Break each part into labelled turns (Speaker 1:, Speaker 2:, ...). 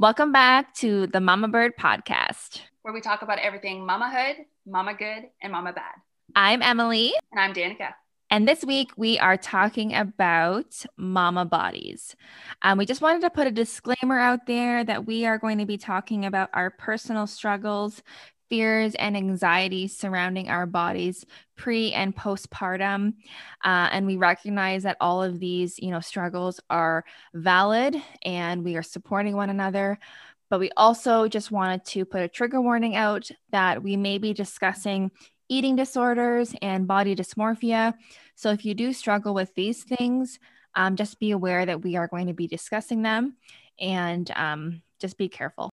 Speaker 1: Welcome back to the Mama Bird podcast,
Speaker 2: where we talk about everything mamahood, mama good, and mama bad.
Speaker 1: I'm Emily.
Speaker 2: And I'm Danika.
Speaker 1: And this week we are talking about mama bodies. Um, we just wanted to put a disclaimer out there that we are going to be talking about our personal struggles, fears, and anxieties surrounding our bodies pre and postpartum. Uh, and we recognize that all of these, you know, struggles are valid and we are supporting one another. But we also just wanted to put a trigger warning out that we may be discussing eating disorders and body dysmorphia. So if you do struggle with these things, um, just be aware that we are going to be discussing them and um, just be careful.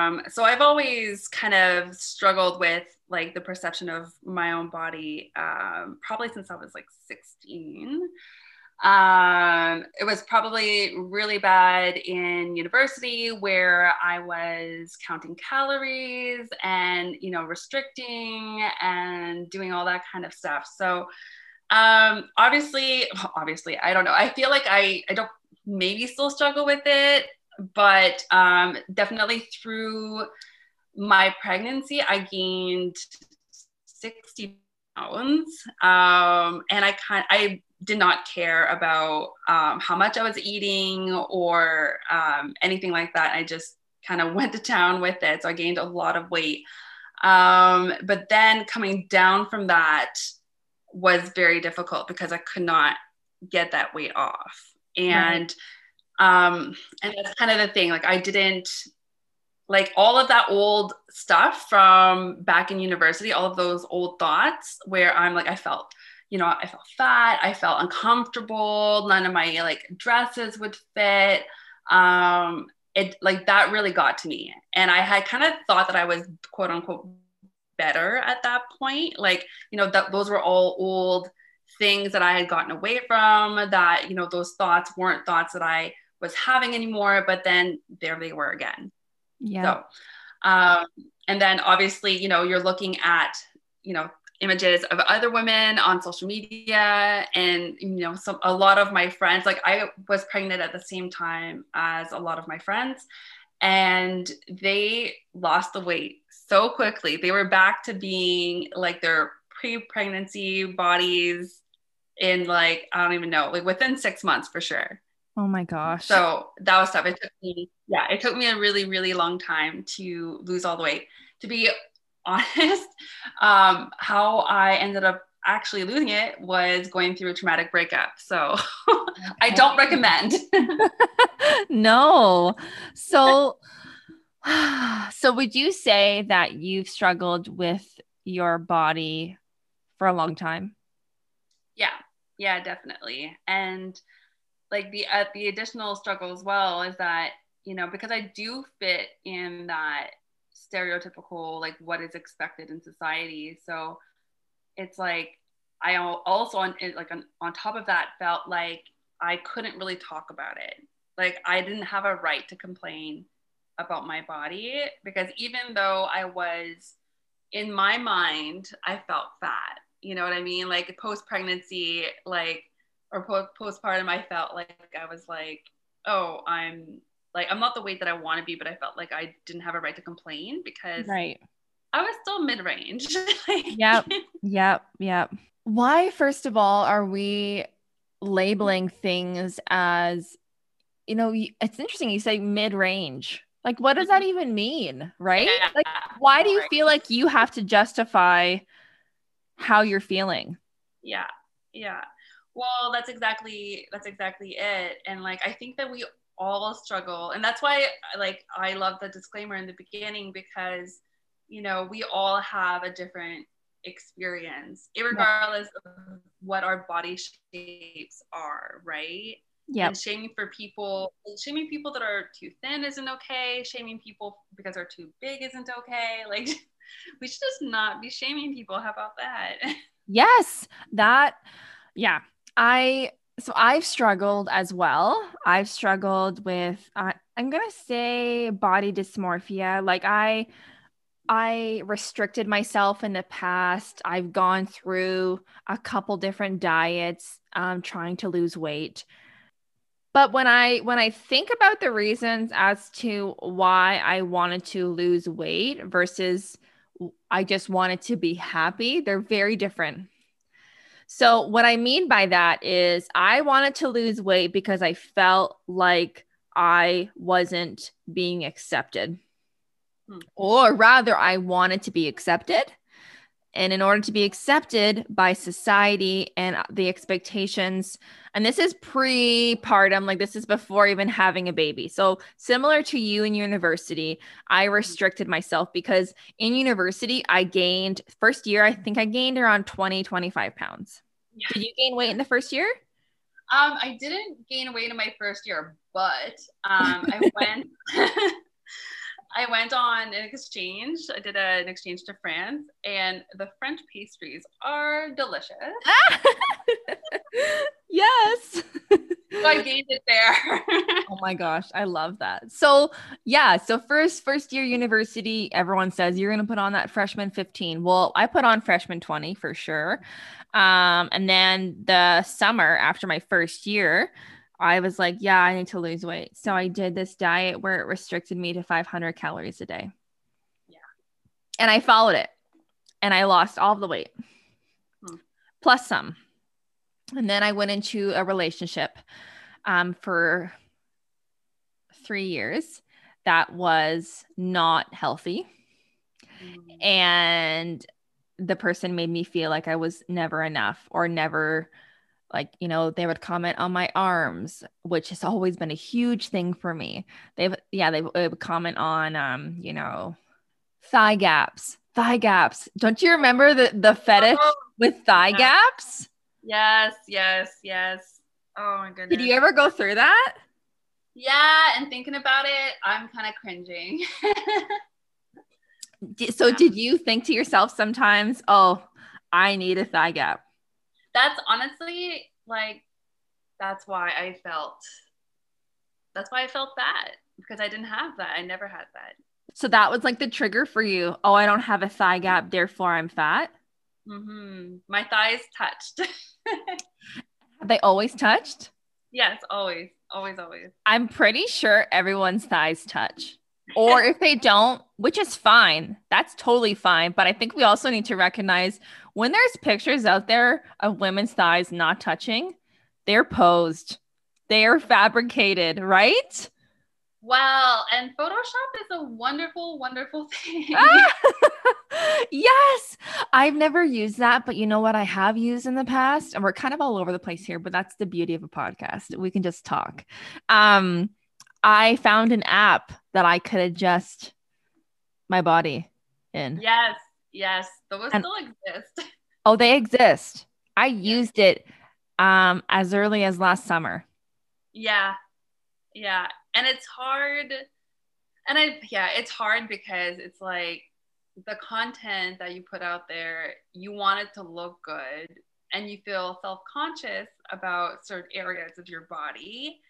Speaker 2: Um, so I've always kind of struggled with like the perception of my own body, um, probably since I was like 16. Um, it was probably really bad in university where I was counting calories and, you know, restricting and doing all that kind of stuff. So, um, obviously, obviously, I don't know. I feel like I, I don't maybe still struggle with it but um, definitely through my pregnancy, I gained 60 pounds. Um, and I kind I did not care about um, how much I was eating or um, anything like that. I just kind of went to town with it. So I gained a lot of weight. Um, but then coming down from that was very difficult because I could not get that weight off. And right um, and that's kind of the thing. Like I didn't like all of that old stuff from back in university, all of those old thoughts where I'm like, I felt, you know, I felt fat, I felt uncomfortable, none of my like dresses would fit. Um, it like that really got to me. And I had kind of thought that I was quote unquote better at that point. Like, you know, that those were all old things that I had gotten away from, that, you know, those thoughts weren't thoughts that I was having anymore, but then there they were again.
Speaker 1: Yeah.
Speaker 2: So, um, and then obviously, you know, you're looking at, you know, images of other women on social media and you know some a lot of my friends like i was pregnant at the same time as a lot of my friends and they lost the weight so quickly they were back to being like their pre-pregnancy bodies in like i don't even know like within six months for sure
Speaker 1: Oh my gosh.
Speaker 2: So that was tough. It took me, yeah, it took me a really, really long time to lose all the weight. To be honest, um, how I ended up actually losing it was going through a traumatic breakup. So I don't recommend.
Speaker 1: no. So, so would you say that you've struggled with your body for a long time?
Speaker 2: Yeah. Yeah, definitely. And like the uh, the additional struggle as well is that you know because I do fit in that stereotypical like what is expected in society. So it's like I also on like on, on top of that felt like I couldn't really talk about it. Like I didn't have a right to complain about my body because even though I was in my mind, I felt fat. You know what I mean? Like post pregnancy, like or postpartum, I felt like I was like, oh, I'm like, I'm not the weight that I want to be, but I felt like I didn't have a right to complain because
Speaker 1: right.
Speaker 2: I was still mid range.
Speaker 1: yep. Yep. Yep. Why, first of all, are we labeling things as, you know, it's interesting. You say mid range. Like, what does that mm-hmm. even mean? Right? Yeah. Like, why do you feel like you have to justify how you're feeling?
Speaker 2: Yeah. Yeah well that's exactly that's exactly it. And like i think that we all struggle. And that's why like i love the disclaimer in the beginning because you know we all have a different experience regardless yeah. of what our body shapes are right?
Speaker 1: Yeah
Speaker 2: shaming for people shaming people that are too thin isn't okay. Shaming people because they're too big isn't okay. Like we should just not be shaming people. How about that?
Speaker 1: Yes that yeah I so I've struggled as well. I've struggled with uh, I'm going to say body dysmorphia. Like I I restricted myself in the past. I've gone through a couple different diets um, trying to lose weight. but when I when I think about the reasons as to why I wanted to lose weight versus I just wanted to be happy, they're very different. So what I mean by that is I wanted to lose weight because I felt like I wasn't being accepted. Hmm. Or rather I wanted to be accepted and in order to be accepted by society and the expectations, and this is pre partum, like this is before even having a baby. So, similar to you in university, I restricted myself because in university, I gained, first year, I think I gained around 20, 25 pounds. Yeah. Did you gain weight in the first year?
Speaker 2: Um, I didn't gain weight in my first year, but um, I went. I went on an exchange. I did a, an exchange to France, and the French pastries are delicious.
Speaker 1: yes.
Speaker 2: so I gained it there.
Speaker 1: oh my gosh, I love that. So yeah, so first first year university, everyone says you're gonna put on that freshman 15. Well, I put on freshman 20 for sure. Um, and then the summer after my first year, I was like, yeah, I need to lose weight. So I did this diet where it restricted me to 500 calories a day.
Speaker 2: Yeah.
Speaker 1: And I followed it and I lost all the weight hmm. plus some. And then I went into a relationship um, for three years that was not healthy. Mm. And the person made me feel like I was never enough or never like you know they would comment on my arms which has always been a huge thing for me. They've yeah they would comment on um you know thigh gaps thigh gaps. Don't you remember the the fetish oh, with thigh yes. gaps?
Speaker 2: Yes yes yes. Oh my goodness
Speaker 1: did you ever go through that?
Speaker 2: Yeah and thinking about it i'm kind of cringing.
Speaker 1: So yeah. did you think to yourself sometimes oh i need a thigh gap
Speaker 2: that's honestly like that's why I felt that's why I felt bad because I didn't have that. I never had that.
Speaker 1: So that was like the trigger for you. Oh, I don't have a thigh gap, therefore I'm fat.
Speaker 2: Mm-hmm. My thighs touched.
Speaker 1: have they always touched?
Speaker 2: Yes, always, always, always.
Speaker 1: I'm pretty sure everyone's thighs touch. Or if they don't, which is fine, that's totally fine. But I think we also need to recognize when there's pictures out there of women's thighs not touching, they're posed, they are fabricated, right?
Speaker 2: Well, and Photoshop is a wonderful, wonderful thing.
Speaker 1: yes. I've never used that, but you know what I have used in the past? And we're kind of all over the place here, but that's the beauty of a podcast. We can just talk. Um, I found an app that I could adjust my body in.
Speaker 2: Yes. Yes, those and, still exist.
Speaker 1: Oh, they exist. I used it um as early as last summer.
Speaker 2: Yeah. Yeah. And it's hard and I yeah, it's hard because it's like the content that you put out there, you want it to look good and you feel self-conscious about certain areas of your body.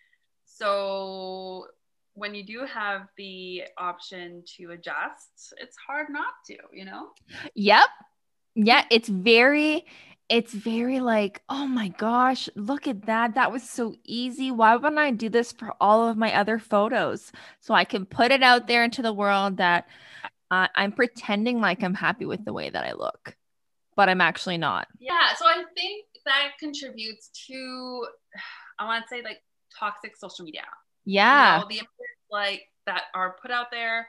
Speaker 2: So when you do have the option to adjust, it's hard not to, you know?
Speaker 1: Yep. Yeah, it's very it's very like, oh my gosh, look at that. That was so easy. Why wouldn't I do this for all of my other photos? So I can put it out there into the world that uh, I'm pretending like I'm happy with the way that I look, but I'm actually not.
Speaker 2: Yeah. So I think that contributes to, I want to say, like toxic social media.
Speaker 1: Yeah.
Speaker 2: You know, the like that are put out there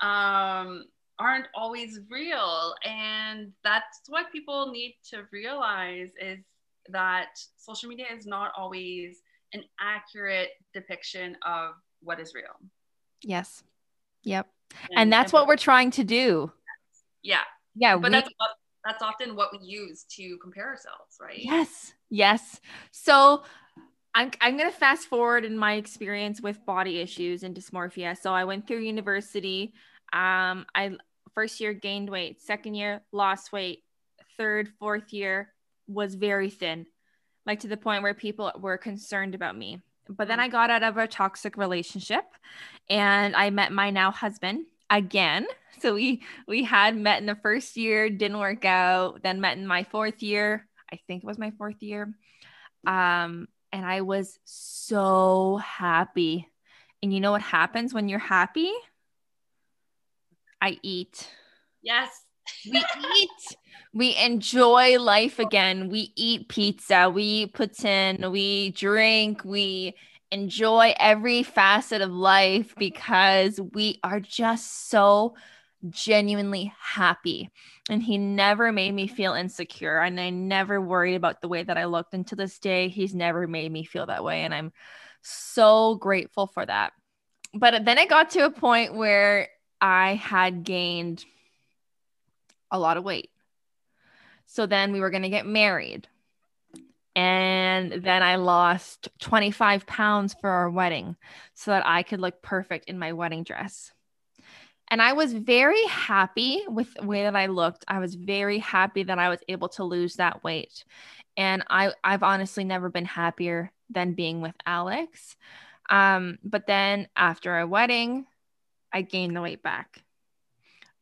Speaker 2: um, aren't always real, and that's what people need to realize is that social media is not always an accurate depiction of what is real.
Speaker 1: Yes. Yep. And, and that's and what we're trying to do.
Speaker 2: Yeah.
Speaker 1: Yeah.
Speaker 2: But we, that's that's often what we use to compare ourselves, right?
Speaker 1: Yes. Yes. So I'm, I'm going to fast forward in my experience with body issues and dysmorphia. So I went through university. Um, I first year gained weight, second year lost weight, third, fourth year was very thin, like to the point where people were concerned about me. But then mm. I got out of a toxic relationship and I met my now husband again. So we we had met in the first year, didn't work out, then met in my fourth year. I think it was my fourth year. Um and I was so happy. And you know what happens when you're happy? I eat.
Speaker 2: Yes.
Speaker 1: we eat. We enjoy life again. We eat pizza. We eat poutine. We drink. We enjoy every facet of life because we are just so genuinely happy. And he never made me feel insecure. And I never worried about the way that I looked. And to this day, he's never made me feel that way. And I'm so grateful for that. But then it got to a point where I had gained a lot of weight. So then we were going to get married. And then I lost 25 pounds for our wedding so that I could look perfect in my wedding dress. And I was very happy with the way that I looked. I was very happy that I was able to lose that weight. And I, I've honestly never been happier than being with Alex. Um, but then after our wedding, I gained the weight back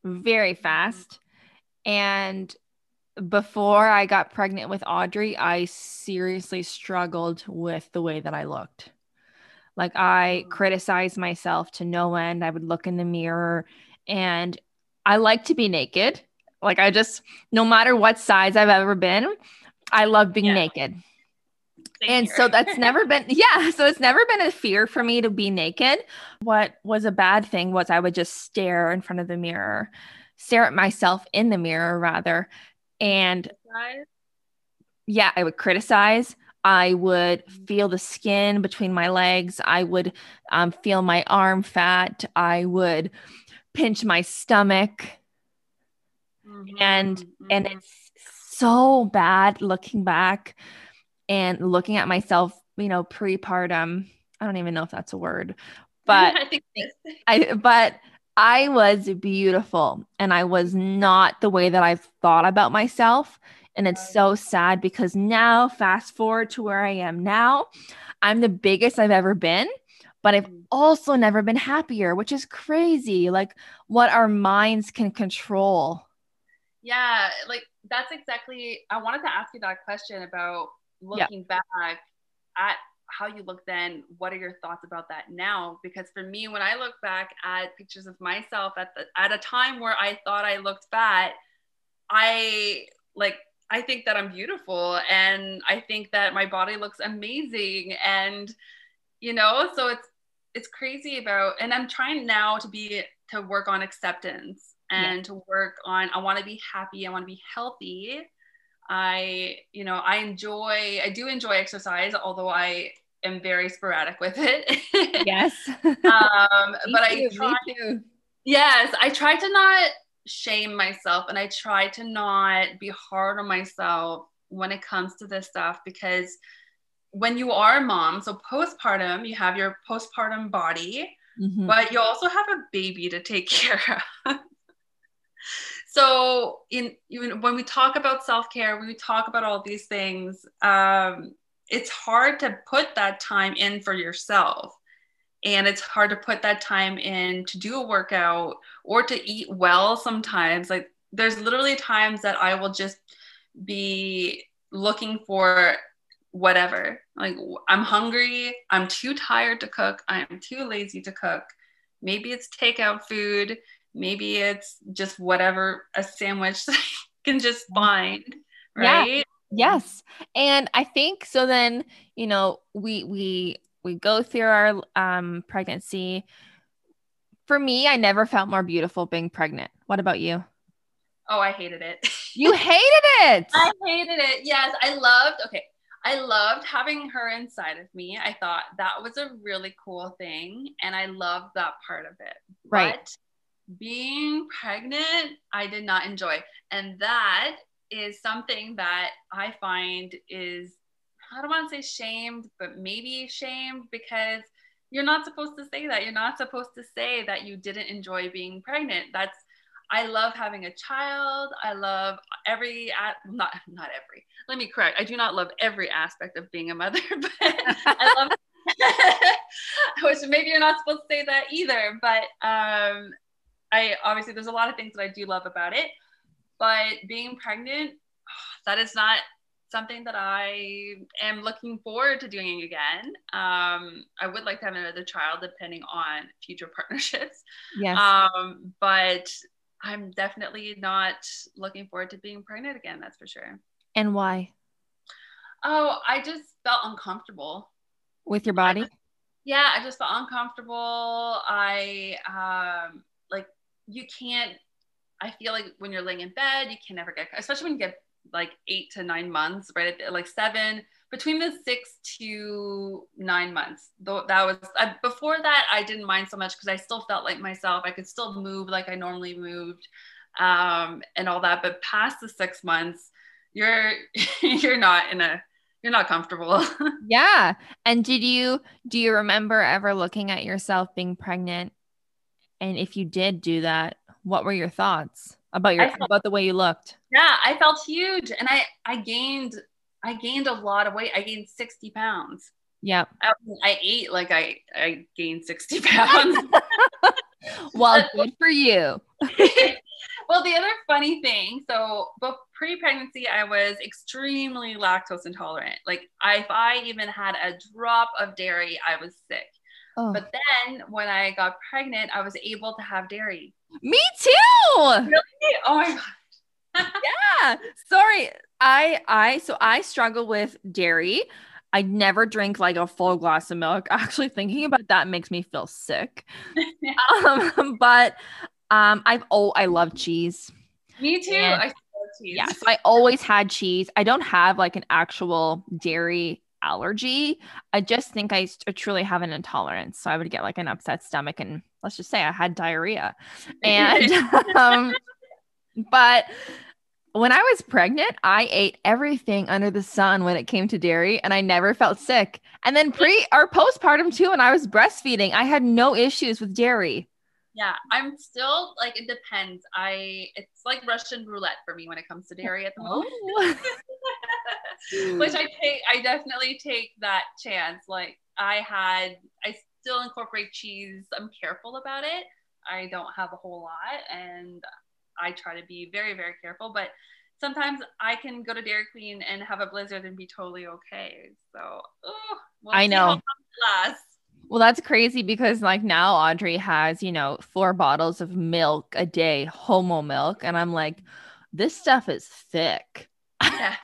Speaker 1: very fast. And before I got pregnant with Audrey, I seriously struggled with the way that I looked. Like I mm. criticized myself to no end. I would look in the mirror and I like to be naked. Like I just, no matter what size I've ever been, I love being yeah. naked. Same and here. so that's never been, yeah. So it's never been a fear for me to be naked. What was a bad thing was I would just stare in front of the mirror, stare at myself in the mirror rather, and yeah, I would criticize. I would feel the skin between my legs. I would um, feel my arm fat. I would pinch my stomach. Mm-hmm. And mm-hmm. and it's so bad looking back and looking at myself, you know, prepartum. I don't even know if that's a word, but I think I but I was beautiful and I was not the way that I thought about myself. And it's so sad because now, fast forward to where I am now, I'm the biggest I've ever been, but I've mm. also never been happier, which is crazy. Like what our minds can control.
Speaker 2: Yeah, like that's exactly. I wanted to ask you that question about looking yeah. back at how you look then what are your thoughts about that now because for me when i look back at pictures of myself at the at a time where i thought i looked fat i like i think that i'm beautiful and i think that my body looks amazing and you know so it's it's crazy about and i'm trying now to be to work on acceptance and yeah. to work on i want to be happy i want to be healthy I, you know, I enjoy, I do enjoy exercise, although I am very sporadic with it.
Speaker 1: yes.
Speaker 2: um, but I try, yes, I try to not shame myself and I try to not be hard on myself when it comes to this stuff because when you are a mom, so postpartum, you have your postpartum body, mm-hmm. but you also have a baby to take care of so in even when we talk about self-care when we talk about all these things um, it's hard to put that time in for yourself and it's hard to put that time in to do a workout or to eat well sometimes. Like there's literally times that i will just be looking for whatever. Like i'm hungry i'm too tired to cook i'm too lazy to cook. Maybe it's takeout food maybe it's just whatever a sandwich can just mm-hmm. find right? Yeah.
Speaker 1: yes. And i think so then you know we we we go through our um pregnancy for me i never felt more beautiful being pregnant what about you
Speaker 2: oh i hated it
Speaker 1: you hated it
Speaker 2: i hated it yes i loved okay I loved having her inside of me. I thought that was a really cool thing. And I loved that part of it.
Speaker 1: Right. But
Speaker 2: being pregnant, I did not enjoy. And that is something that I find is, I don't want to say shamed, but maybe shamed because you're not supposed to say that. You're not supposed to say that you didn't enjoy being pregnant. That's, I love having a child. I love every, not, not every, let me correct. I do not love every aspect of being a mother, but I love which maybe you're not supposed to say that either but um, I obviously there's a lot of things that I do love about it, but being pregnant, that is not something that I am looking forward to doing again. Um, I would like to have another child, depending on future partnerships.
Speaker 1: Yes.
Speaker 2: Um, but I'm definitely not looking forward to being pregnant again. That's for sure.
Speaker 1: And why?
Speaker 2: Oh, I just felt uncomfortable
Speaker 1: with your body.
Speaker 2: I, yeah, I just felt uncomfortable. I um, like you can't. I feel like when you're laying in bed, you can never get, especially when you get like eight to nine months, right? Like seven, between the six to nine months. Though that was uh, before that, I didn't mind so much because I still felt like myself. I could still move like I normally moved, um, and all that. But past the six months, you're you're not in a you're not comfortable.
Speaker 1: yeah. And did you do you remember ever looking at yourself being pregnant? And if you did do that, what were your thoughts about your felt, about the way you looked?
Speaker 2: Yeah, I felt huge and I I gained I gained a lot of weight. I gained 60 pounds.
Speaker 1: Yeah,
Speaker 2: I, I ate like I I gained 60 pounds.
Speaker 1: well, good for you.
Speaker 2: well, the other funny thing, so pre-pregnancy, I was extremely lactose intolerant. Like if I even had a drop of dairy, I was sick. Oh. But then when I got pregnant, I was able to have dairy.
Speaker 1: Me too.
Speaker 2: Really? Oh my
Speaker 1: god. yeah. Sorry. I I so I struggle with dairy. I never drink like a full glass of milk. Actually, thinking about that makes me feel sick. um, but um, I've oh, I love cheese.
Speaker 2: Me too. And, I love
Speaker 1: cheese. Yeah, so I always had cheese. I don't have like an actual dairy allergy. I just think I truly have an intolerance. So I would get like an upset stomach, and let's just say I had diarrhea. And um, but when I was pregnant, I ate everything under the sun when it came to dairy and I never felt sick. And then pre or postpartum too, when I was breastfeeding, I had no issues with dairy.
Speaker 2: Yeah, I'm still like it depends. I it's like Russian roulette for me when it comes to dairy at the moment. Oh. Which I take I definitely take that chance. Like I had I still incorporate cheese. I'm careful about it. I don't have a whole lot and I try to be very, very careful, but sometimes I can go to Dairy Queen and have a blizzard and be totally okay. So oh,
Speaker 1: we'll I know. Well, that's crazy because like now Audrey has, you know, four bottles of milk a day, homo milk. And I'm like, this stuff is thick. Yeah.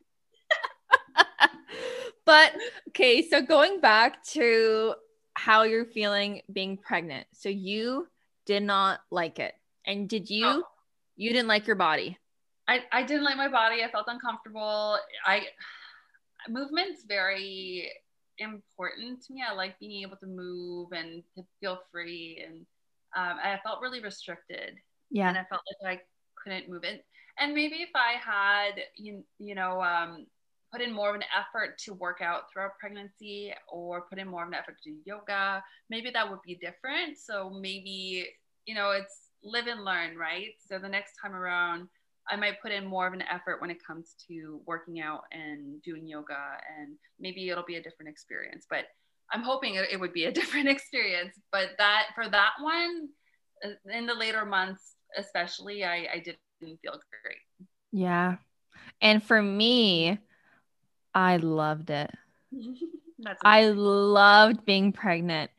Speaker 1: but okay, so going back to how you're feeling being pregnant. So you did not like it. And did you oh. you didn't like your body?
Speaker 2: I, I didn't like my body. I felt uncomfortable. I movement's very important to me. I like being able to move and to feel free, and um, I felt really restricted.
Speaker 1: Yeah,
Speaker 2: and I felt like I couldn't move it. And maybe if I had, you, you know, um, put in more of an effort to work out throughout pregnancy, or put in more of an effort to do yoga, maybe that would be different. So maybe, you know, it's live and learn, right? So the next time around I might put in more of an effort when it comes to working out and doing yoga, and maybe it'll be a different experience. But I'm hoping it, it would be a different experience. But that for that one, uh, in the later months, especially, I, I didn't feel great.
Speaker 1: Yeah. And for me, I loved it. I loved being pregnant.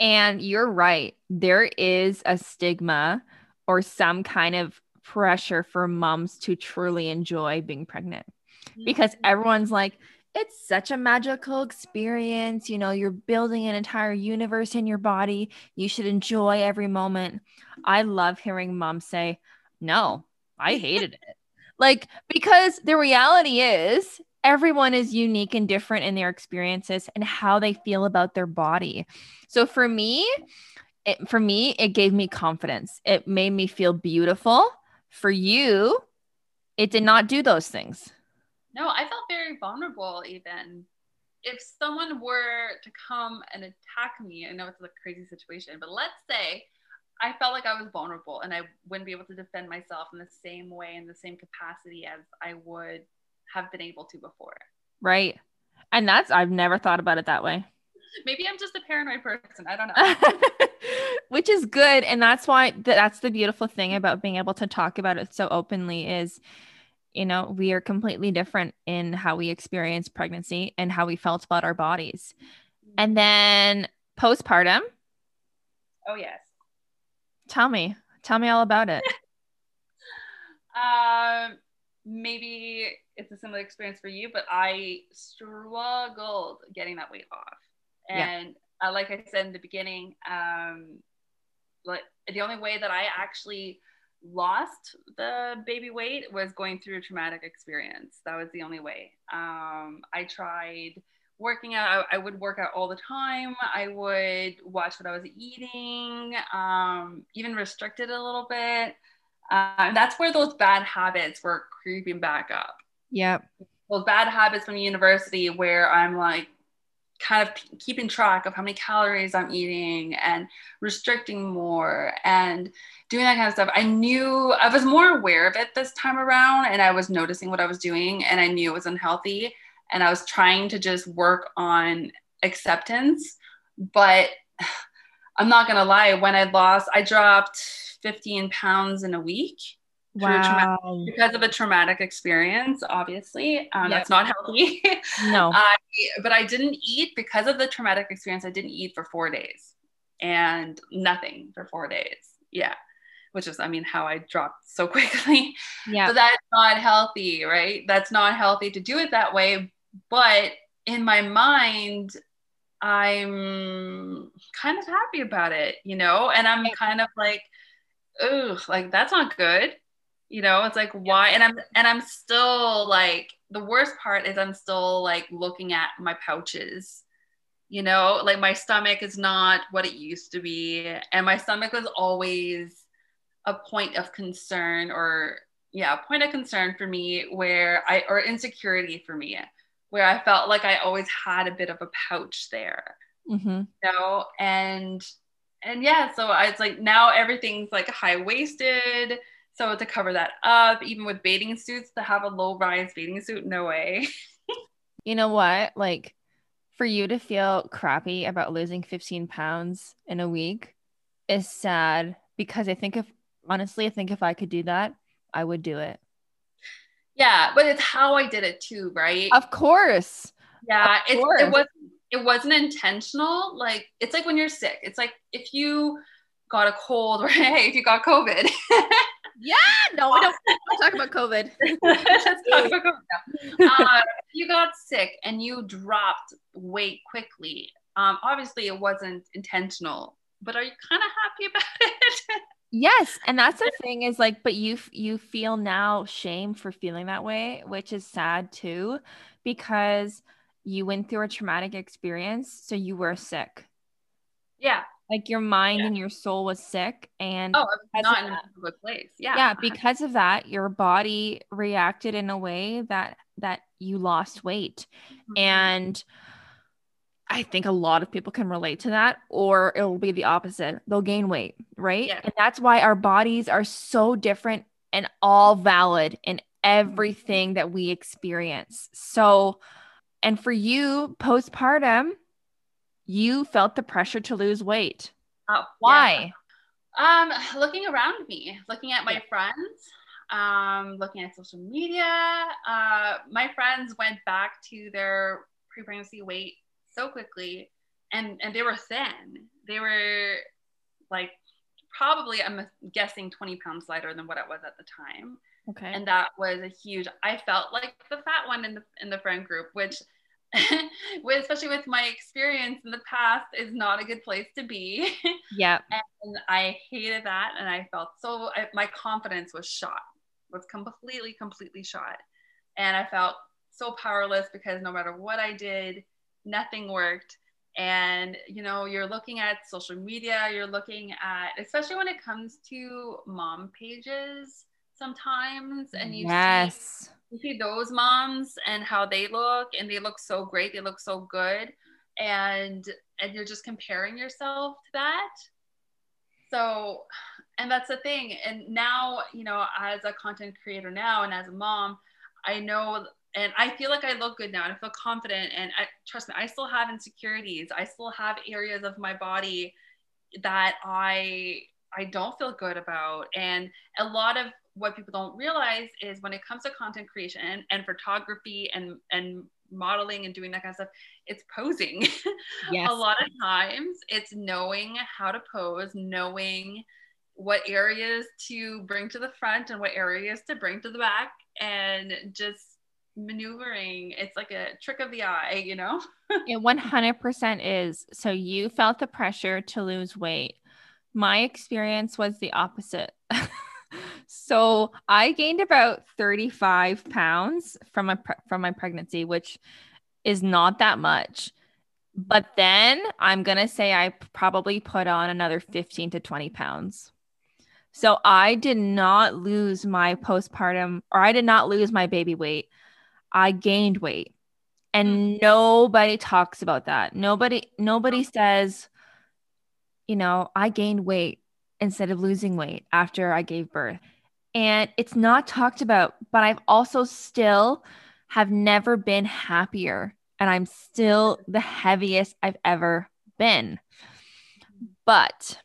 Speaker 1: And you're right. There is a stigma or some kind of pressure for moms to truly enjoy being pregnant because mm-hmm. everyone's like, it's such a magical experience. You know, you're building an entire universe in your body. You should enjoy every moment. I love hearing moms say, no, I hated it. Like, because the reality is, everyone is unique and different in their experiences and how they feel about their body. So for me, it, for me, it gave me confidence. It made me feel beautiful. For you, it did not do those things.
Speaker 2: No, I felt very vulnerable even. If someone were to come and attack me, I know it's a crazy situation, but let's say I felt like I was vulnerable and I wouldn't be able to defend myself in the same way, in the same capacity as I would have been able to before.
Speaker 1: Right. And that's, I've never thought about it that way.
Speaker 2: Maybe I'm just a paranoid person. I don't know.
Speaker 1: Which is good. And that's why that's the beautiful thing about being able to talk about it so openly is you know, we are completely different in how we experience pregnancy and how we felt about our bodies. And then postpartum.
Speaker 2: Oh, yes.
Speaker 1: Tell me, tell me all about it.
Speaker 2: um, maybe it's a similar experience for you, but I struggled getting that weight off. And yeah. uh, like I said in the beginning, um, like the only way that I actually lost the baby weight was going through a traumatic experience. That was the only way. Um, I tried working out. I, I, would work out all the time. I would watch what I was eating, um, even restricted a little bit. Uh, that's where those bad habits were creeping back up.
Speaker 1: Yep.
Speaker 2: Those bad habits from university where I'm like kind of keeping track of how many calories I'm eating and restricting more and doing that kind of stuff. I knew I was more aware of it this time around and I was noticing what I was doing and I knew it was unhealthy and I was trying to just work on acceptance. But I'm not going to lie, when I lost, I dropped 15 pounds in a week.
Speaker 1: Wow.
Speaker 2: because of a traumatic experience, obviously. Um, yep. That's not healthy.
Speaker 1: No.
Speaker 2: I, but I didn't eat because of the traumatic experience. I didn't eat for four days and nothing for four days. Yeah. Which is, I mean, how I dropped so quickly.
Speaker 1: Yeah.
Speaker 2: So that's not healthy, right? That's not healthy to do it that way. But in my mind, I'm kind of happy about it, you know? And I'm kind of like, oh, like that's not good you know it's like why and i'm and i'm still like the worst part is i'm still like looking at my pouches you know like my stomach is not what it used to be and my stomach was always a point of concern or yeah a point of concern for me where i or insecurity for me where i felt like i always had a bit of a pouch there
Speaker 1: mm-hmm. you
Speaker 2: know and and yeah so I, it's like now everything's like high waisted so to cover that up, even with bathing suits, to have a low rise bathing suit, no way.
Speaker 1: you know what? Like for you to feel crappy about losing 15 pounds in a week is sad because I think if honestly, I think if I could do that, I would do it.
Speaker 2: Yeah, but it's how I did it too, right?
Speaker 1: Of course.
Speaker 2: Yeah, of course. it was it wasn't intentional. Like it's like when you're sick. It's like if you got a cold or hey, if you got COVID.
Speaker 1: Yeah, no, we don't, don't talk about COVID.
Speaker 2: Let's talk about COVID now. Uh, you got sick and you dropped weight quickly. Um, obviously, it wasn't intentional, but are you kind of happy about it?
Speaker 1: yes, and that's the thing is like, but you you feel now shame for feeling that way, which is sad too, because you went through a traumatic experience, so you were sick.
Speaker 2: Yeah,
Speaker 1: like your mind yeah. and your soul was sick and
Speaker 2: oh not in a good place yeah
Speaker 1: yeah because of that your body reacted in a way that that you lost weight mm-hmm. and I think a lot of people can relate to that, or it will be the opposite. They'll gain weight, right? Yeah. And that's why our bodies are so different and all valid in everything that we experience. So, and for you, postpartum, you felt the pressure to lose weight.
Speaker 2: Oh,
Speaker 1: why?
Speaker 2: Yeah. Um, looking around me, looking at my yeah. friends, um, looking at social media. Uh, my friends went back to their pre-pregnancy weight so quickly, and and they were thin. They were like probably I'm guessing 20 pounds lighter than what it was at the time.
Speaker 1: Okay.
Speaker 2: And that was a huge. I felt like the fat one in the in the friend group, which with, especially with my experience in the past is not a good place to be.
Speaker 1: Yeah
Speaker 2: and i hated that and i felt so I, my confidence was shot was completely completely shot. And i felt so powerless because no matter what i did nothing worked. And you know you're looking at social media you're looking at especially when it comes to mom pages sometimes and you
Speaker 1: yes.
Speaker 2: see you see those moms and how they look and they look so great they look so good and and you're just comparing yourself to that. So and that's the thing and now you know as a content creator now and as a mom i know and i feel like i look good now and i feel confident and I, trust me i still have insecurities. I still have areas of my body that i i don't feel good about and a lot of what people don't realize is when it comes to content creation and, and photography and and modeling and doing that kind of stuff it's posing. Yes. a lot of times it's knowing how to pose knowing what areas to bring to the front and what areas to bring to the back and just maneuvering. It's like a trick of the eye you know?
Speaker 1: It 100% is. So you felt the pressure to lose weight. My experience was the opposite so i gained about 35 pounds from my pre- from my pregnancy which is not that much but then i'm going to say i probably put on another 15 to 20 pounds so i did not lose my postpartum or i did not lose my baby weight I gained weight. And mm. nobody talks about that. Nobody nobody says, you know, I gained weight instead of losing weight after I gave birth. And it's not talked about, but I've also still have never been happier and I'm still the heaviest I've ever been. But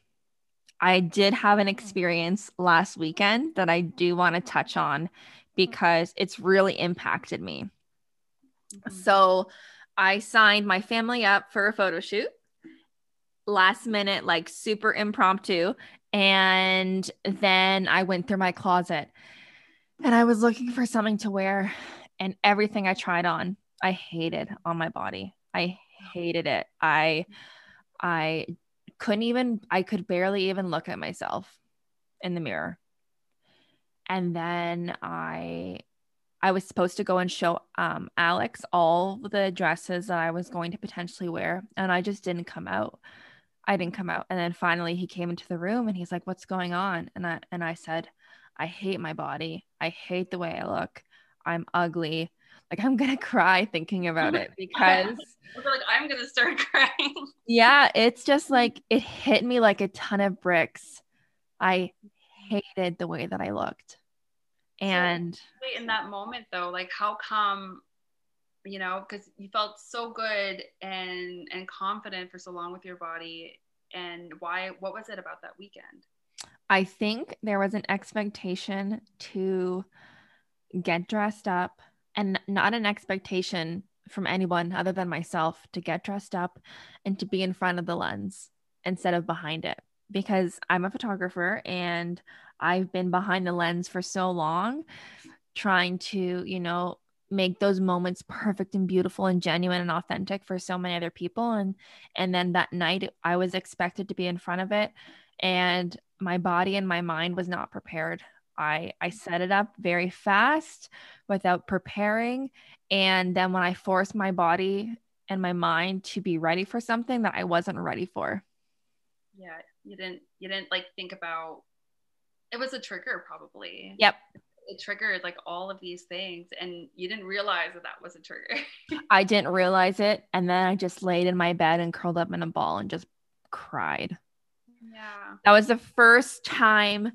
Speaker 1: I did have an experience last weekend that I do want to touch on because it's really impacted me. Mm-hmm. So I signed my family up for a photo shoot last minute, like super impromptu. And then I went through my closet and I was looking for something to wear. And everything I tried on, I hated on my body. I hated it. I, I couldn't even, I could barely even look at myself in the mirror and then I I was supposed to go and show um, Alex all the dresses that I was going to potentially wear, and I just didn't come out. I didn't come out, and then finally he came into the room and he's like, "What's going on?" And I and I said, "I hate my body. I hate the way I look. I'm ugly. Like I'm gonna cry thinking about it because."
Speaker 2: like I'm gonna start crying.
Speaker 1: yeah, it's just like it hit me like a ton of bricks. I hated the way that I looked. And
Speaker 2: so in that moment though, like how come you know, because you felt so good and and confident for so long with your body and why what was it about that weekend?
Speaker 1: I think there was an expectation to get dressed up and not an expectation from anyone other than myself to get dressed up and to be in front of the lens instead of behind it because I'm a photographer and I've been behind the lens for so long, trying to, you know, make those moments perfect and beautiful and genuine and authentic for so many other people and and then that night I was expected to be in front of it and my body and my mind was not prepared. I I set it up very fast without preparing and then when I forced my body and my mind to be ready for something that I wasn't ready for.
Speaker 2: Yeah, you didn't you didn't like think about it was a trigger probably
Speaker 1: yep
Speaker 2: it triggered like all of these things and you didn't realize that that was a trigger.
Speaker 1: I didn't realize it and then i just laid in my bed and curled up in a ball and just cried.
Speaker 2: Yeah.
Speaker 1: That was the first time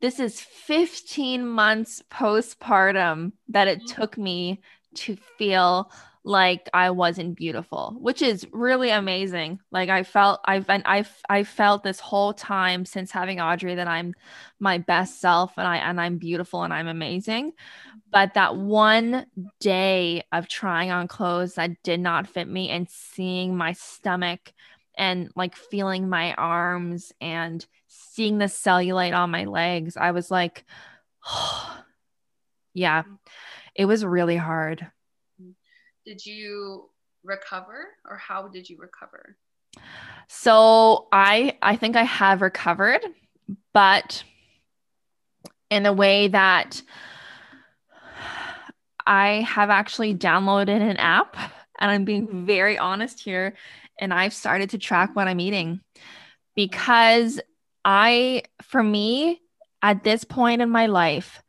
Speaker 1: this is 15 months postpartum that it mm-hmm. took me to feel like I wasn't beautiful, which is really amazing. Like I felt I've been I've I felt this whole time since having Audrey that I'm my best self and I and I'm beautiful and I'm amazing. But that one day of trying on clothes that did not fit me and seeing my stomach and like feeling my arms and seeing the cellulite on my legs, I was like, oh, yeah, it was really hard
Speaker 2: did you recover or how did you recover?
Speaker 1: So I I think I have recovered, but in a way that I have actually downloaded an app and I'm being very honest here and I've started to track what I'm eating because I for me at this point in my life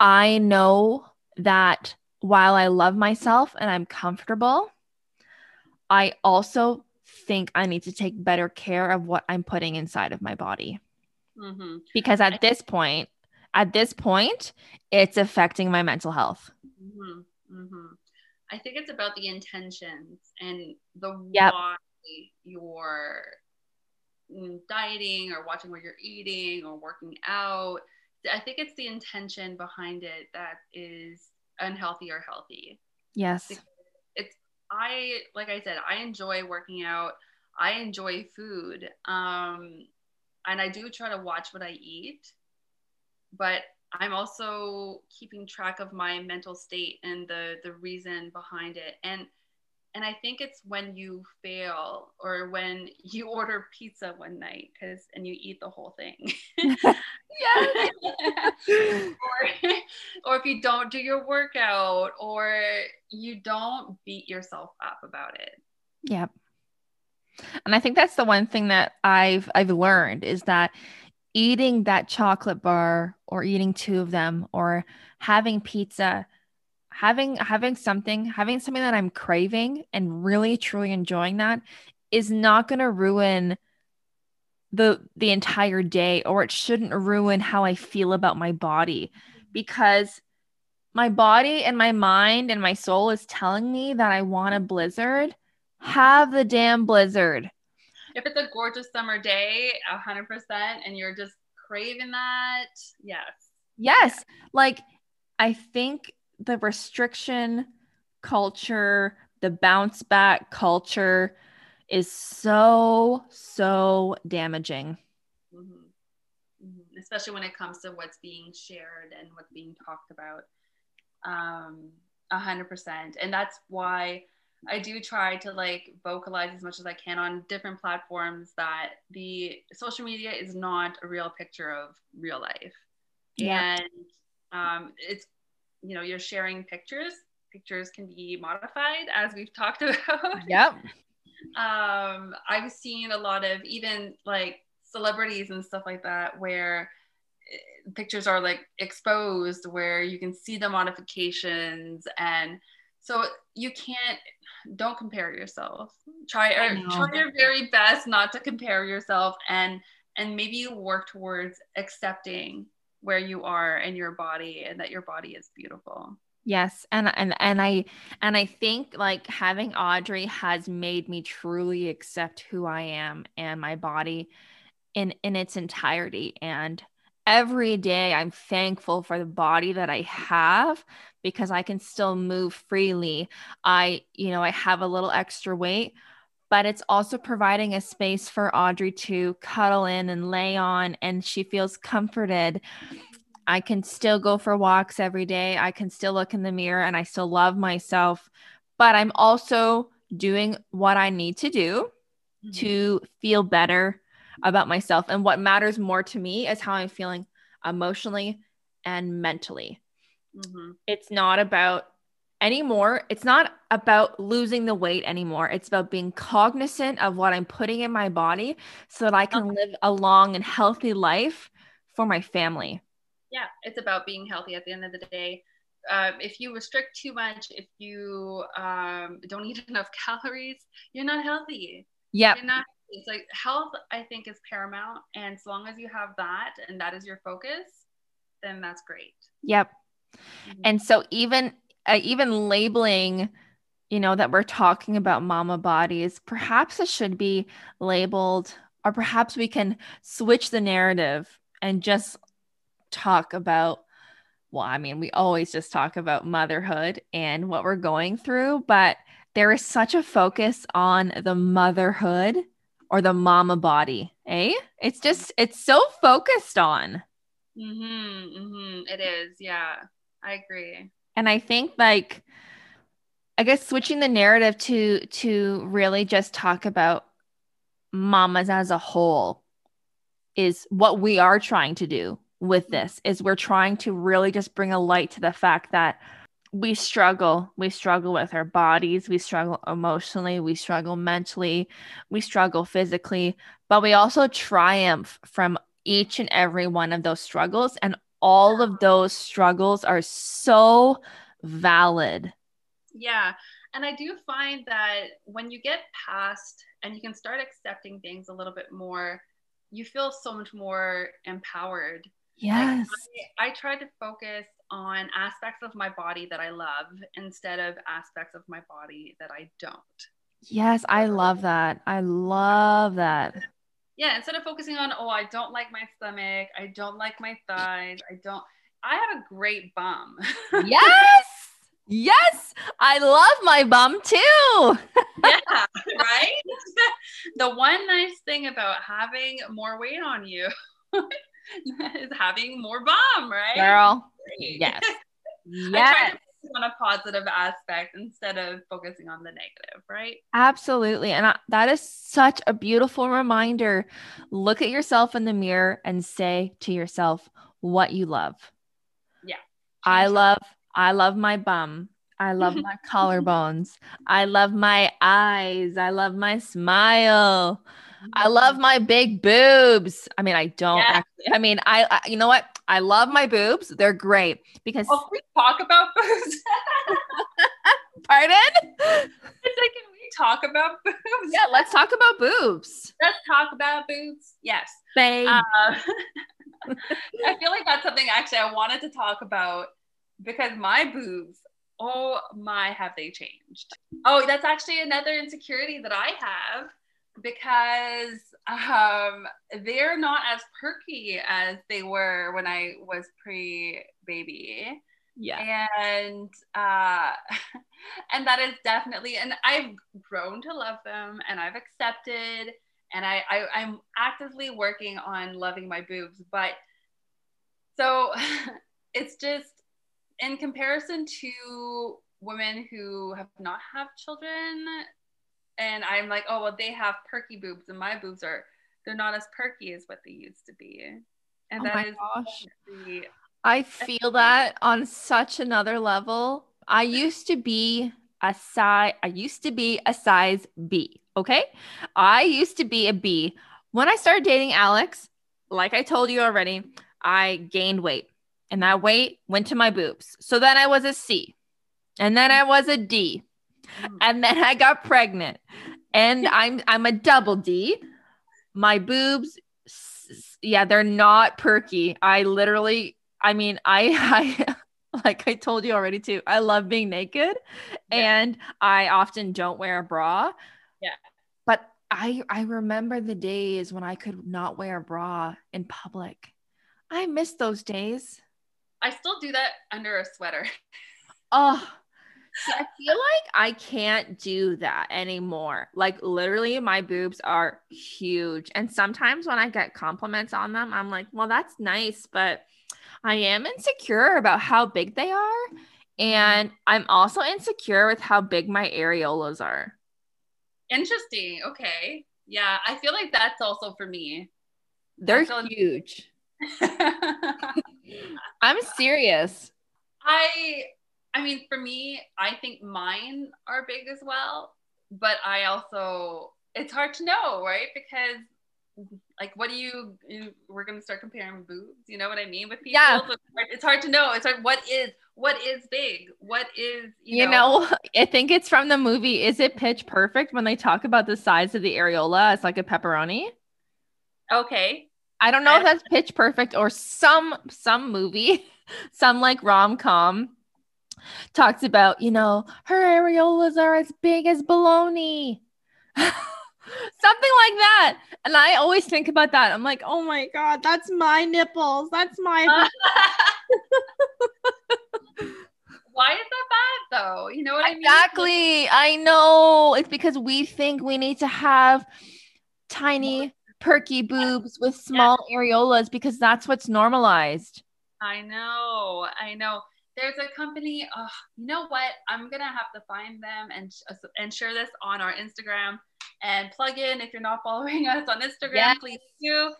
Speaker 1: I know that while I love myself and I'm comfortable, I also think I need to take better care of what I'm putting inside of my body. Mm-hmm. Because at this point, at this point, it's affecting my mental health.
Speaker 2: Mm-hmm. Mm-hmm. I think it's about the intentions and the yep. why you're dieting or watching what you're eating or working out I think it's the intention behind it that is unhealthy or healthy.
Speaker 1: Yes.
Speaker 2: It's I like I said, I enjoy working out. I enjoy food. Um and I do try to watch what I eat. But I'm also keeping track of my mental state and the the reason behind it. And and I think it's when you fail or when you order pizza one night because and you eat the whole thing. yeah. or, or if you don't do your workout or you don't beat yourself up about it.
Speaker 1: Yep. And I think that's the one thing that I've I've learned is that eating that chocolate bar or eating two of them or having pizza having having something having something that i'm craving and really truly enjoying that is not going to ruin the the entire day or it shouldn't ruin how i feel about my body. Because my body and my mind and my soul is telling me that i want a blizzard. Have the damn blizzard.
Speaker 2: If it's a gorgeous summer day 100% and you're just craving that yes.
Speaker 1: Yes. Yeah. like i think the restriction culture, the bounce back culture is so, so damaging.
Speaker 2: Mm-hmm. Mm-hmm. Especially when it comes to what's being shared and what's being talked about. Um, a hundred percent. And that's why I do try to like vocalize as much as I can on different platforms that the social media is not a real picture of real life. Yeah. And um, it's you know you're sharing pictures pictures can be modified as we've talked about
Speaker 1: yep
Speaker 2: um i've seen a lot of even like celebrities and stuff like that where eh, pictures are like exposed where you can see the modifications and so you can't don't compare yourself try try your very best not to compare yourself and and maybe you work towards accepting where you are in your body and that your body is beautiful.
Speaker 1: Yes, and and and I and I think like having Audrey has made me truly accept who I am and my body in in its entirety and every day I'm thankful for the body that I have because I can still move freely. I you know, I have a little extra weight, but it's also providing a space for Audrey to cuddle in and lay on, and she feels comforted. I can still go for walks every day. I can still look in the mirror and I still love myself, but I'm also doing what I need to do mm-hmm. to feel better about myself. And what matters more to me is how I'm feeling emotionally and mentally. Mm-hmm. It's not about anymore. It's not about losing the weight anymore. It's about being cognizant of what I'm putting in my body so that I can live a long and healthy life for my family.
Speaker 2: Yeah, it's about being healthy at the end of the day. Um, if you restrict too much, if you um, don't eat enough calories, you're not healthy.
Speaker 1: Yeah.
Speaker 2: It's like health, I think, is paramount. And as long as you have that and that is your focus, then that's great.
Speaker 1: Yep. Mm-hmm. And so even uh, even labeling you know that we're talking about mama bodies perhaps it should be labeled or perhaps we can switch the narrative and just talk about well i mean we always just talk about motherhood and what we're going through but there is such a focus on the motherhood or the mama body eh? It's just it's so focused on.
Speaker 2: Mm-hmm, mm-hmm. It is yeah. I agree.
Speaker 1: And i think like i guess switching the narrative to to really just talk about mamas as a whole is what we are trying to do with mm. this is we're trying to really just bring a light to the fact that we struggle. We struggle with our bodies. We struggle emotionally. We struggle mentally. We struggle physically. But we also triumph from each and every one of those struggles. And all of those struggles are so valid.
Speaker 2: Yeah. And I do find that when you get past and you can start accepting things a little bit more, you feel so much more empowered.
Speaker 1: Yes.
Speaker 2: Like I, I try to focus on aspects of my body that I love instead of aspects of my body that I don't.
Speaker 1: Yes, I love that. I love that.
Speaker 2: yeah, instead of focusing on, oh, I don't like my stomach, I don't like my thighs, I don't, I have a great bum.
Speaker 1: yes. Yes, I love my bum too.
Speaker 2: yeah, right? the one nice thing about having more weight on you is having more bum, right?
Speaker 1: Girl. Yes.
Speaker 2: yes. on a positive aspect instead of focusing on the negative, right?
Speaker 1: Absolutely. And I, that is such a beautiful reminder. Look at yourself in the mirror and say to yourself what you love.
Speaker 2: Yeah.
Speaker 1: I love I love my bum. I love my collarbones. I love my eyes. I love my smile. I love my big boobs. I mean, I don't yeah. actually. I mean, I, I, you know what? I love my boobs. They're great because.
Speaker 2: Oh, we talk about boobs.
Speaker 1: Pardon?
Speaker 2: It's like, can we talk about boobs?
Speaker 1: Yeah, let's talk about boobs.
Speaker 2: Let's talk about boobs. Yes.
Speaker 1: Babe. Uh,
Speaker 2: I feel like that's something actually I wanted to talk about because my boobs oh my have they changed oh that's actually another insecurity that i have because um, they're not as perky as they were when I was pre baby.
Speaker 1: Yeah.
Speaker 2: And uh, and that is definitely and I've grown to love them and I've accepted and I, I I'm actively working on loving my boobs, but so it's just in comparison to women who have not have children and I'm like, oh well, they have perky boobs, and my boobs are they're not as perky as what they used to be. And oh that is gosh.
Speaker 1: I feel that on such another level. I used to be a size I used to be a size B, okay? I used to be a B. When I started dating Alex, like I told you already, I gained weight. And that weight went to my boobs. So then I was a C. And then I was a D. Mm. and then I got pregnant, and I'm I'm a double D. My boobs, yeah, they're not perky. I literally, I mean, I I like I told you already too. I love being naked, yeah. and I often don't wear a bra.
Speaker 2: Yeah,
Speaker 1: but I I remember the days when I could not wear a bra in public. I miss those days.
Speaker 2: I still do that under a sweater.
Speaker 1: Oh, I feel like I can't do that anymore. Like literally my boobs are huge. And sometimes when I get compliments on them, I'm like, well, that's nice, but I am insecure about how big they are. And I'm also insecure with how big my areolas are.
Speaker 2: Interesting. Okay. Yeah. I feel like that's also for me.
Speaker 1: They're huge. I'm serious.
Speaker 2: I I mean, for me, I think mine are big as well, but I also it's hard to know, right? Because like what do you, you we're gonna start comparing boobs, you know what I mean? With people. Yeah. So it's, hard, it's hard to know. It's like what is what is big? What is
Speaker 1: you, you know? know, I think it's from the movie Is It Pitch Perfect when they talk about the size of the areola as like a pepperoni.
Speaker 2: Okay.
Speaker 1: I don't know if that's pitch perfect or some some movie, some like rom com talks about, you know, her areolas are as big as baloney. Something like that. And I always think about that. I'm like, oh my God, that's my nipples. That's my.
Speaker 2: Why is that bad though? You know what
Speaker 1: I mean? Exactly. I know. It's because we think we need to have tiny, perky boobs with small yeah. areolas because that's what's normalized.
Speaker 2: I know. I know there's a company. Oh, you know what? I'm gonna have to find them and and share this on our Instagram and plug in if you're not following us on Instagram, yeah. please do.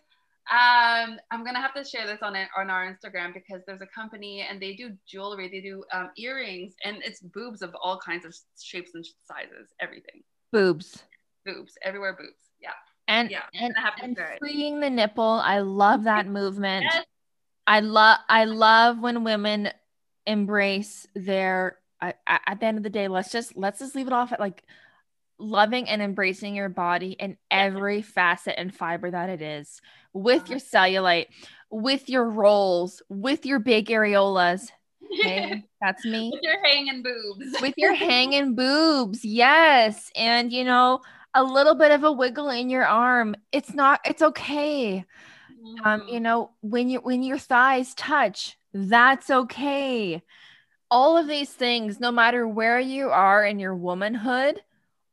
Speaker 2: Um, I'm gonna have to share this on it on our Instagram because there's a company and they do jewelry, they do um, earrings, and it's boobs of all kinds of shapes and sizes, everything.
Speaker 1: Boobs.
Speaker 2: Boobs everywhere. Boobs. Yeah.
Speaker 1: And yeah, and, and freeing the nipple. I love that movement. Yes. I love I love when women embrace their at the end of the day let's just let's just leave it off at like loving and embracing your body in every facet and fiber that it is with uh-huh. your cellulite with your rolls with your big areolas. That's me.
Speaker 2: With your hanging boobs.
Speaker 1: With your hanging boobs. Yes. And you know a little bit of a wiggle in your arm. It's not, it's okay. Mm-hmm. Um, you know, when you when your thighs touch, that's okay. All of these things, no matter where you are in your womanhood,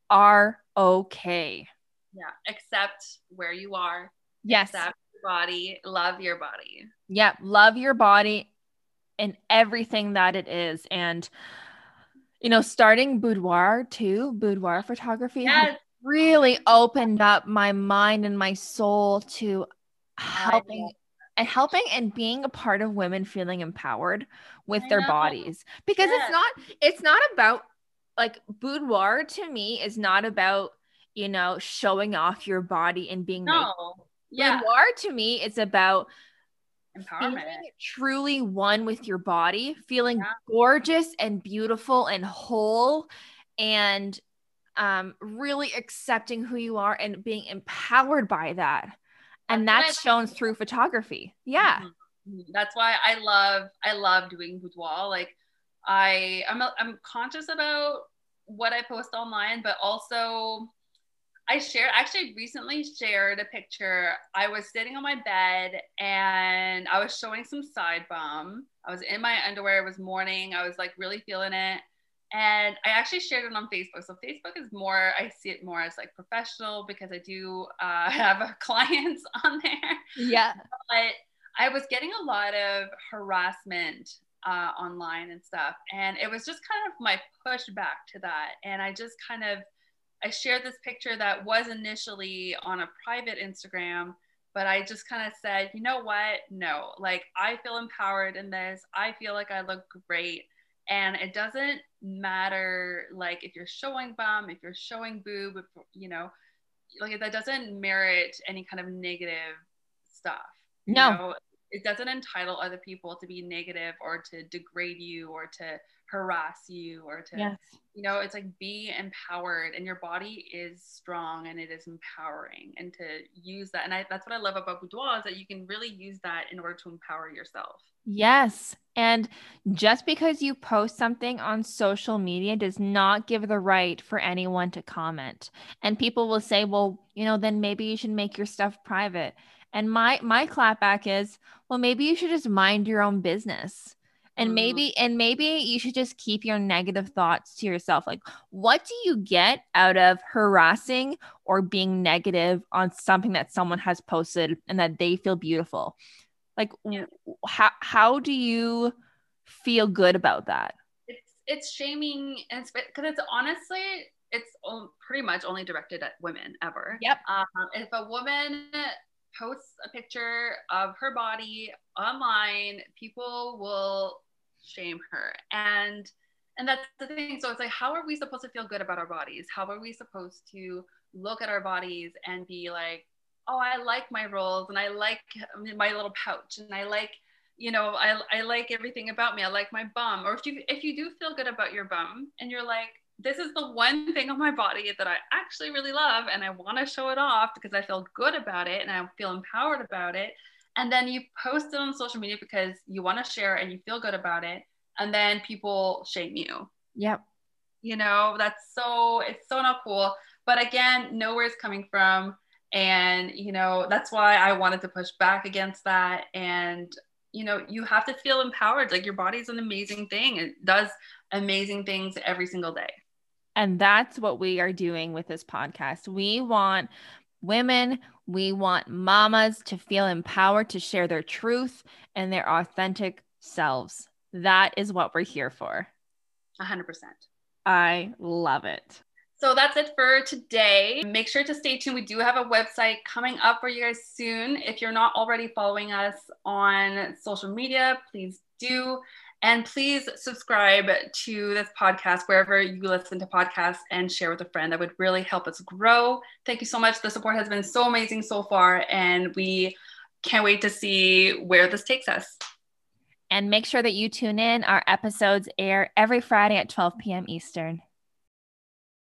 Speaker 1: are okay.
Speaker 2: Yeah, accept where you are.
Speaker 1: Yes.
Speaker 2: Accept your body, love your body.
Speaker 1: Yeah, love your body and everything that it is. And you know, starting boudoir too, boudoir photography yes. really opened up my mind and my soul to helping and helping and being a part of women feeling empowered with I their know. bodies because yes. it's not it's not about like boudoir to me is not about you know showing off your body and being
Speaker 2: no naked.
Speaker 1: yeah boudoir to me is about
Speaker 2: empowerment
Speaker 1: truly one with your body feeling yeah. gorgeous and beautiful and whole and um really accepting who you are and being empowered by that and that's, shown through photography. Yeah.
Speaker 2: Mm-hmm. that's why i love i love doing boudoir. Like i i'm, I'm conscious about what i post online but also i shared actually recently shared a picture. I was sitting on my bed and i was showing some side bum. I was in my underwear. It was morning. I was like really feeling it and I actually shared it on Facebook. So Facebook is more, I see it more as like professional because I do uh, have clients on there.
Speaker 1: Yeah.
Speaker 2: But I was getting a lot of harassment uh, online and stuff. And it was just kind of my pushback to that. And I just kind of, I shared this picture that was initially on a private Instagram, but I just kind of said, you know what? No, like I feel empowered in this. I feel like I look great and it doesn't matter like if you're showing bum if you're showing boob if, you know like that doesn't merit any kind of negative stuff
Speaker 1: no
Speaker 2: know? it doesn't entitle other people to be negative or to degrade you or to harass you or to yes. you know it's like be empowered and your body is strong and it is empowering and to use that and I, that's what i love about boudoir is that you can really use that in order to empower yourself
Speaker 1: yes and just because you post something on social media does not give the right for anyone to comment. And people will say well you know then maybe you should make your stuff private. And my my clapback is well maybe you should just mind your own business. And mm-hmm. maybe and maybe you should just keep your negative thoughts to yourself. Like what do you get out of harassing or being negative on something that someone has posted and that they feel beautiful like yeah. how how do you feel good about that?
Speaker 2: It's it's shaming and because it's honestly it's pretty much only directed at women ever.
Speaker 1: Yep.
Speaker 2: Um, if a woman posts a picture of her body online people will shame her. And and that's the thing. So it's like how are we supposed to feel good about our bodies? How are we supposed to look at our bodies and be like oh i like my rolls and i like my little pouch and i like you know I, I like everything about me. I like my bum. Or if you if you do feel good about your bum and you're like this is the one thing on my body that i actually really love and i want to show it off because i feel good about it and i feel empowered about it. And then you post it on social media because you want to share and you feel good about it. And then people shame you.
Speaker 1: Yep.
Speaker 2: You know that's so it's so not cool. But again know where it's coming from and you know that's why i wanted to push back against that and you know you have to feel empowered like your body's an amazing thing it does amazing things every single day
Speaker 1: and that's what we are doing with this podcast we want women we want mamas to feel empowered to share their truth and their authentic selves. That is what we're here for.
Speaker 2: 100%.
Speaker 1: I love it.
Speaker 2: So that's it for today. Make sure to stay tuned. We do have a website coming up for you guys soon. If you're not already following us on social media, please do. And please subscribe to this podcast wherever you listen to podcasts and share with a friend. That would really help us grow. Thank you so much. The support has been so amazing so far, and we can't wait to see where this takes us.
Speaker 1: And make sure that you tune in. Our episodes air every Friday at 12 p.m. Eastern.